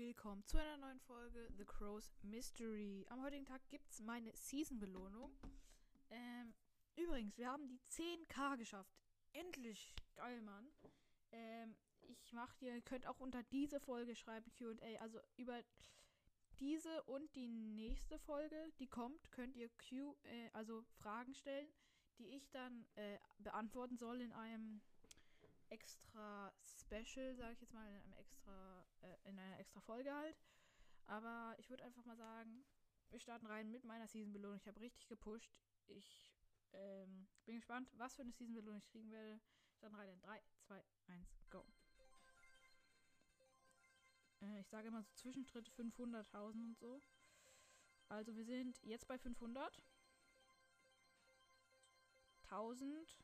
Willkommen zu einer neuen Folge The Crow's Mystery. Am heutigen Tag gibt es meine Season-Belohnung. Ähm, übrigens, wir haben die 10k geschafft. Endlich. Geil, Mann. Ähm, ich mach dir, ihr könnt auch unter diese Folge schreiben QA. Also über diese und die nächste Folge, die kommt, könnt ihr Q, äh, also Fragen stellen, die ich dann äh, beantworten soll in einem extra Special, sage ich jetzt mal, in einem extra, äh, in einer extra Folge halt. Aber ich würde einfach mal sagen, wir starten rein mit meiner Season-Belohnung. Ich habe richtig gepusht. Ich ähm, bin gespannt, was für eine Season-Belohnung ich kriegen werde. Starten rein in 3, 2, 1, go. Äh, ich sage immer so Zwischentritte 500.000 und so. Also wir sind jetzt bei 500. 1000.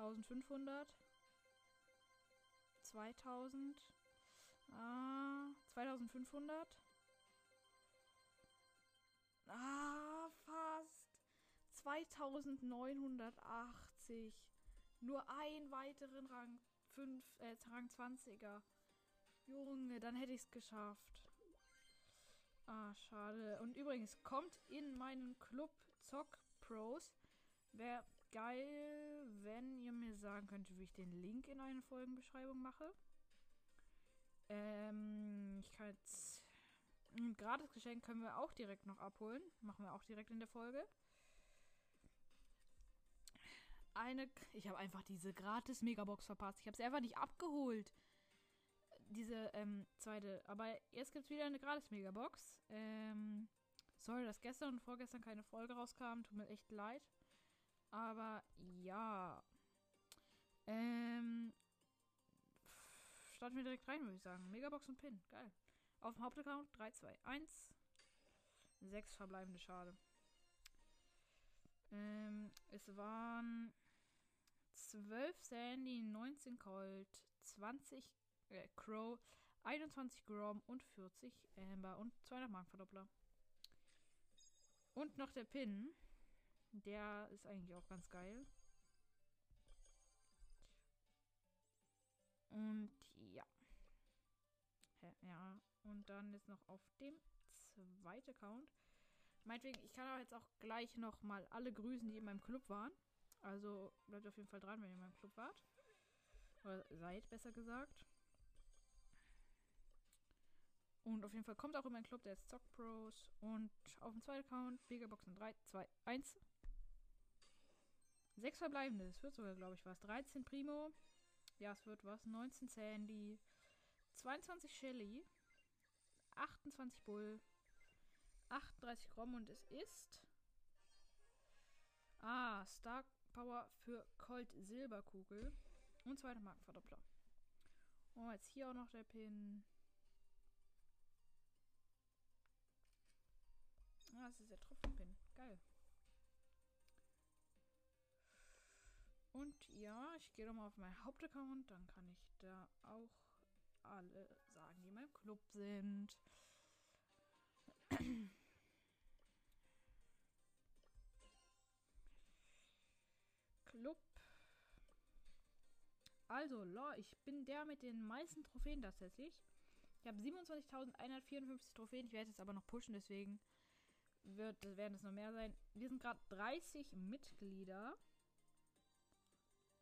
1500. 2000. Ah, 2500. Ah, fast. 2980. Nur einen weiteren Rang 5, äh, Rang 20er. Junge, dann hätte ich es geschafft. Ah, schade. Und übrigens, kommt in meinen Club Zock Pros. Wer geil, wenn ihr mir sagen könnt, wie ich den Link in eine Folgenbeschreibung mache. Ähm, ich kann jetzt. Ein Gratisgeschenk können wir auch direkt noch abholen. Machen wir auch direkt in der Folge. Eine. Ich habe einfach diese gratis Megabox verpasst. Ich habe sie einfach nicht abgeholt. Diese ähm, zweite. Aber jetzt gibt es wieder eine gratis Megabox. Ähm, sorry, dass gestern und vorgestern keine Folge rauskam. Tut mir echt leid. Aber ja. Ähm. Starten wir direkt rein, würde ich sagen. Megabox und Pin. Geil. Auf dem Hauptaccount 3, 2, 1. 6 verbleibende Schade. Ähm, es waren 12 Sandy, 19 Colt, 20 äh, Crow, 21 Grom und 40 Amber und 200 Markenverdoppler. Und noch der Pin. Der ist eigentlich auch ganz geil. Und ja. Ja, und dann ist noch auf dem zweiten Account. Meinetwegen, ich kann aber jetzt auch gleich noch mal alle grüßen, die in meinem Club waren. Also bleibt auf jeden Fall dran, wenn ihr in meinem Club wart. Oder seid, besser gesagt. Und auf jeden Fall kommt auch in meinen Club, der ist Zock Pros. Und auf dem zweiten Account, Megaboxen 3, 2, 1. Sechs verbleibende. Es wird sogar, glaube ich, was. 13 Primo. Ja, es wird was. 19 Sandy. 22 Shelly. 28 Bull. 38 Grom und es ist. Ah, Star Power für Colt Silberkugel. Und zweiter Markenverdoppler. Oh, jetzt hier auch noch der Pin. Ah, das ist der Tropfenpin. Geil. Ich gehe doch mal auf meinen Hauptaccount. Dann kann ich da auch alle sagen, die in meinem Club sind. Club. Also, Law, ich bin der mit den meisten Trophäen tatsächlich. Ich habe 27.154 Trophäen. Ich werde jetzt aber noch pushen, deswegen wird, werden es noch mehr sein. Wir sind gerade 30 Mitglieder.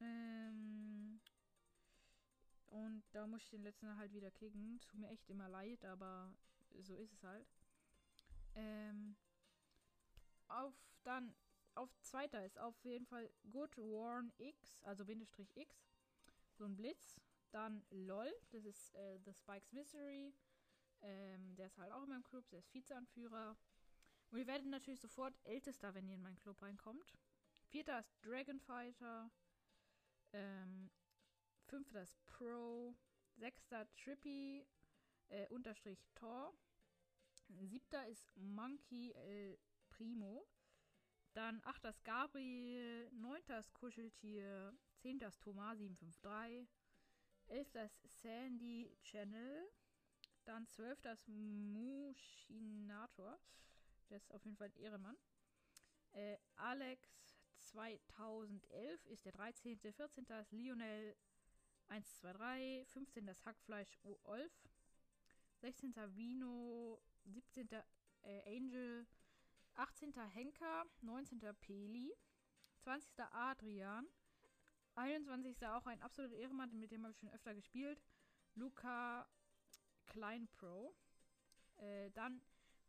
Ähm, und da muss ich den letzten halt wieder kicken. Tut mir echt immer leid, aber so ist es halt. Ähm, auf dann, auf zweiter ist auf jeden Fall Good Warn X, also Bindestrich X. So ein Blitz. Dann LOL, das ist äh, The Spikes Mystery. Ähm, der ist halt auch in meinem Club, der ist Vizeanführer. Und ihr werdet natürlich sofort Ältester, wenn ihr in meinen Club reinkommt. Vierter ist Dragon Fighter. Ähm, fünfter ist Pro. Sechster Trippy äh, unterstrich Tor. Siebter ist Monkey El Primo. Dann achter ist Gabriel. Neunter ist Kuscheltier. Zehnter ist Thomas 753. Elfter ist Sandy Channel. Dann zwölfter ist Mushinator. Der ist auf jeden Fall ein Ehrenmann. Äh, Alex 2011 ist der 13. 14. ist Lionel 1, 2, 3. 15. das Hackfleisch Olf. 16. Vino. 17. Äh, Angel. 18. Henker. 19. Peli. 20. Adrian. 21. auch ein absoluter Ehrenmann, mit dem habe ich schon öfter gespielt. Luca Kleinpro. Äh, dann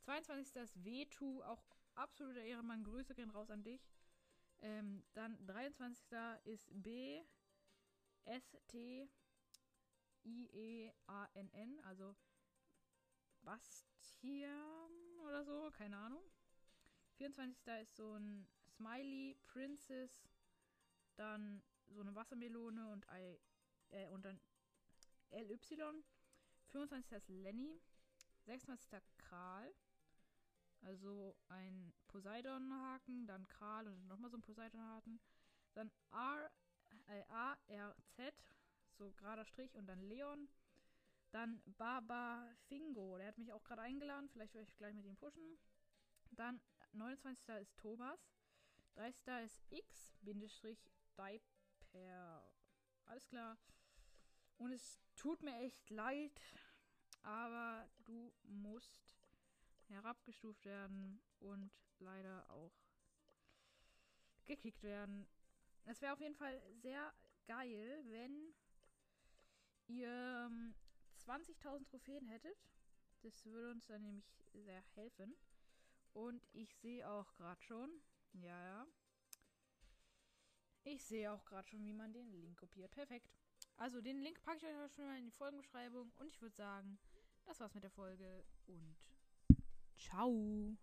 22. ist W2, auch absoluter Ehrenmann. Grüße gehen raus an dich. Ähm, dann 23. ist B S T I E A N N, also Bastian oder so, keine Ahnung. 24. ist so ein Smiley Princess, dann so eine Wassermelone und I, äh, und dann LY. 25. ist Lenny. 26. Kral. Also ein Poseidon-Haken, dann Kral und nochmal so ein Poseidon-Haken. Dann R, äh, A, R, Z, so gerader Strich und dann Leon. Dann Baba Fingo, der hat mich auch gerade eingeladen, vielleicht werde ich gleich mit ihm pushen. Dann 29. ist Thomas. 30. ist X, Bindestrich, Diper. Alles klar. Und es tut mir echt leid, aber du musst herabgestuft werden und leider auch gekickt werden. Es wäre auf jeden Fall sehr geil, wenn ihr 20.000 ähm, Trophäen hättet. Das würde uns dann nämlich sehr helfen. Und ich sehe auch gerade schon, ja, ja. Ich sehe auch gerade schon, wie man den Link kopiert. Perfekt. Also den Link packe ich euch schon mal in die Folgenbeschreibung. Und ich würde sagen, das war's mit der Folge und ciao.